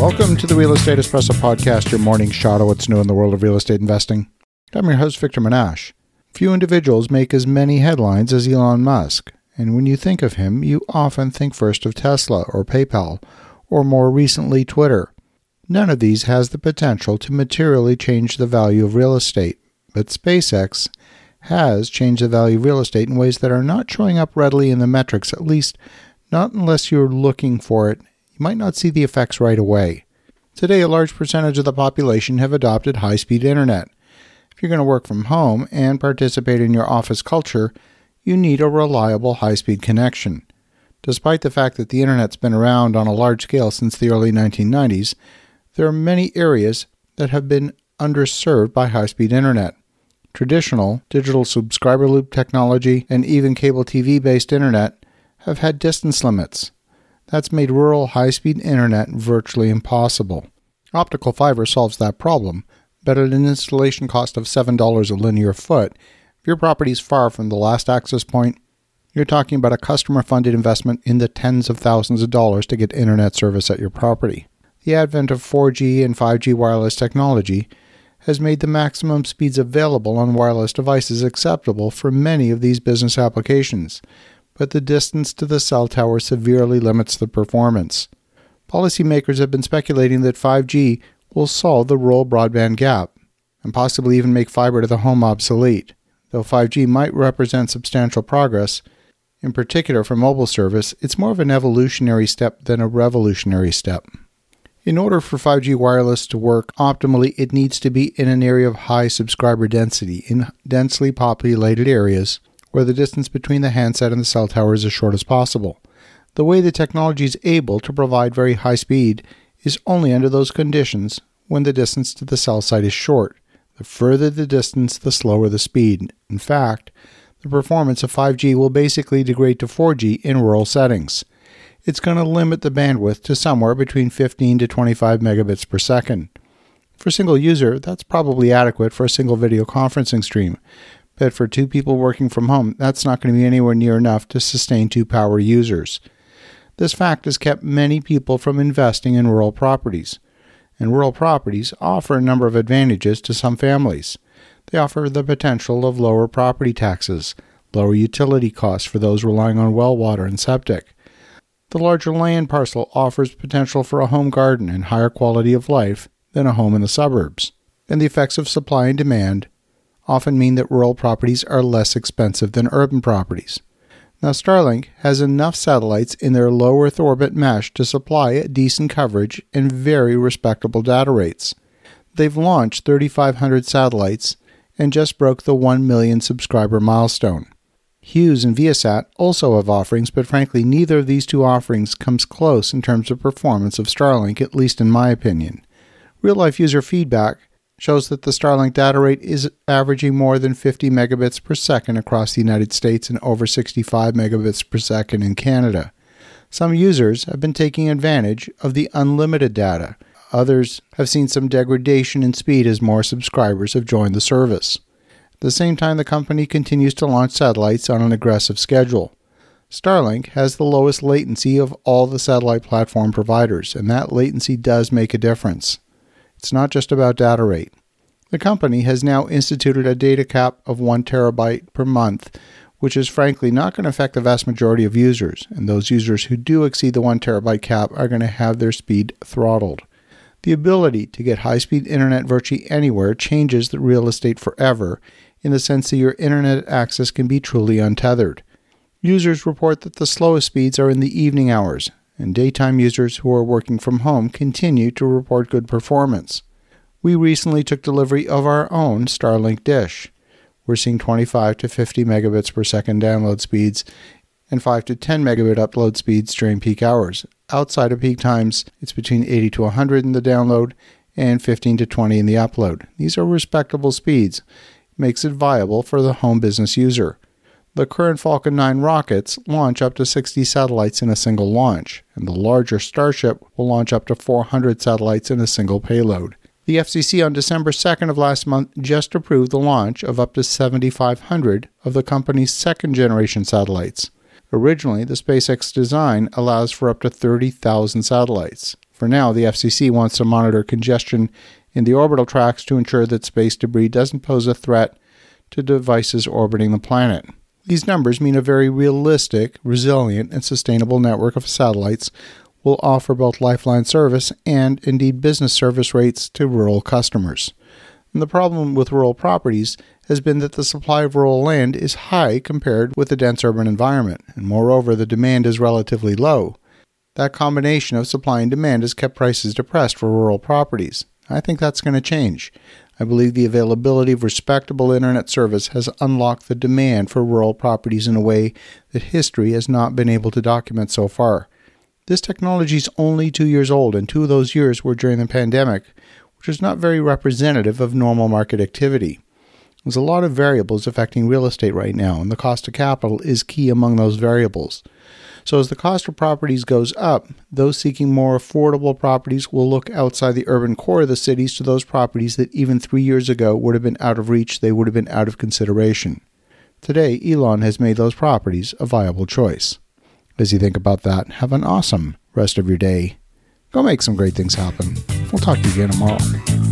Welcome to the Real Estate Espresso Podcast, your morning shot of what's new in the world of real estate investing. I'm your host, Victor Menasce. Few individuals make as many headlines as Elon Musk, and when you think of him, you often think first of Tesla or PayPal, or more recently, Twitter. None of these has the potential to materially change the value of real estate, but SpaceX has changed the value of real estate in ways that are not showing up readily in the metrics, at least not unless you're looking for it might not see the effects right away. Today, a large percentage of the population have adopted high speed internet. If you're going to work from home and participate in your office culture, you need a reliable high speed connection. Despite the fact that the internet's been around on a large scale since the early 1990s, there are many areas that have been underserved by high speed internet. Traditional digital subscriber loop technology and even cable TV based internet have had distance limits. That's made rural high speed internet virtually impossible. Optical fiber solves that problem, but at an installation cost of $7 a linear foot, if your property is far from the last access point, you're talking about a customer funded investment in the tens of thousands of dollars to get internet service at your property. The advent of 4G and 5G wireless technology has made the maximum speeds available on wireless devices acceptable for many of these business applications, but the distance to the cell tower severely limits the performance. Policymakers have been speculating that 5G will solve the rural broadband gap and possibly even make fiber to the home obsolete. Though 5G might represent substantial progress, in particular for mobile service, it's more of an evolutionary step than a revolutionary step. In order for 5G wireless to work optimally, it needs to be in an area of high subscriber density, in densely populated areas where the distance between the handset and the cell tower is as short as possible. The way the technology is able to provide very high speed is only under those conditions when the distance to the cell site is short. The further the distance, the slower the speed. In fact, the performance of 5G will basically degrade to 4G in rural settings. It's going to limit the bandwidth to somewhere between 15 to 25 megabits per second. For a single user, that's probably adequate for a single video conferencing stream, but for two people working from home, that's not going to be anywhere near enough to sustain two power users. This fact has kept many people from investing in rural properties. And rural properties offer a number of advantages to some families. They offer the potential of lower property taxes, lower utility costs for those relying on well water and septic. The larger land parcel offers potential for a home garden and higher quality of life than a home in the suburbs. And the effects of supply and demand often mean that rural properties are less expensive than urban properties. Now, Starlink has enough satellites in their low Earth orbit mesh to supply decent coverage and very respectable data rates. They've launched 3,500 satellites and just broke the 1 million subscriber milestone. Hughes and Viasat also have offerings, but frankly, neither of these two offerings comes close in terms of performance of Starlink, at least in my opinion. Real life user feedback shows that the Starlink data rate is averaging more than 50 megabits per second across the United States and over 65 megabits per second in Canada. Some users have been taking advantage of the unlimited data. Others have seen some degradation in speed as more subscribers have joined the service. At the same time, the company continues to launch satellites on an aggressive schedule. Starlink has the lowest latency of all the satellite platform providers, and that latency does make a difference. It's not just about data rate. The company has now instituted a data cap of 1 terabyte per month, which is frankly not going to affect the vast majority of users, and those users who do exceed the 1 terabyte cap are going to have their speed throttled. The ability to get high speed internet virtually anywhere changes the real estate forever in the sense that your internet access can be truly untethered. Users report that the slowest speeds are in the evening hours, and daytime users who are working from home continue to report good performance. We recently took delivery of our own Starlink dish. We're seeing 25 to 50 megabits per second download speeds and 5 to 10 megabit upload speeds during peak hours. Outside of peak times, it's between 80 to 100 in the download and 15 to 20 in the upload. These are respectable speeds. It makes it viable for the home business user. The current Falcon 9 rockets launch up to 60 satellites in a single launch, and the larger Starship will launch up to 400 satellites in a single payload. The FCC on December 2nd of last month just approved the launch of up to 7,500 of the company's second generation satellites. Originally, the SpaceX design allows for up to 30,000 satellites. For now, the FCC wants to monitor congestion in the orbital tracks to ensure that space debris doesn't pose a threat to devices orbiting the planet. These numbers mean a very realistic, resilient, and sustainable network of satellites will offer both lifeline service and indeed business service rates to rural customers. And the problem with rural properties has been that the supply of rural land is high compared with the dense urban environment, and moreover, the demand is relatively low. That combination of supply and demand has kept prices depressed for rural properties. I think that's going to change. I believe the availability of respectable internet service has unlocked the demand for rural properties in a way that history has not been able to document so far. This technology is only two years old, and two of those years were during the pandemic, which is not very representative of normal market activity. There's a lot of variables affecting real estate right now, and the cost of capital is key among those variables. So, as the cost of properties goes up, those seeking more affordable properties will look outside the urban core of the cities to those properties that even three years ago would have been out of reach, they would have been out of consideration. Today, Elon has made those properties a viable choice. As you think about that, have an awesome rest of your day. Go make some great things happen. We'll talk to you again tomorrow.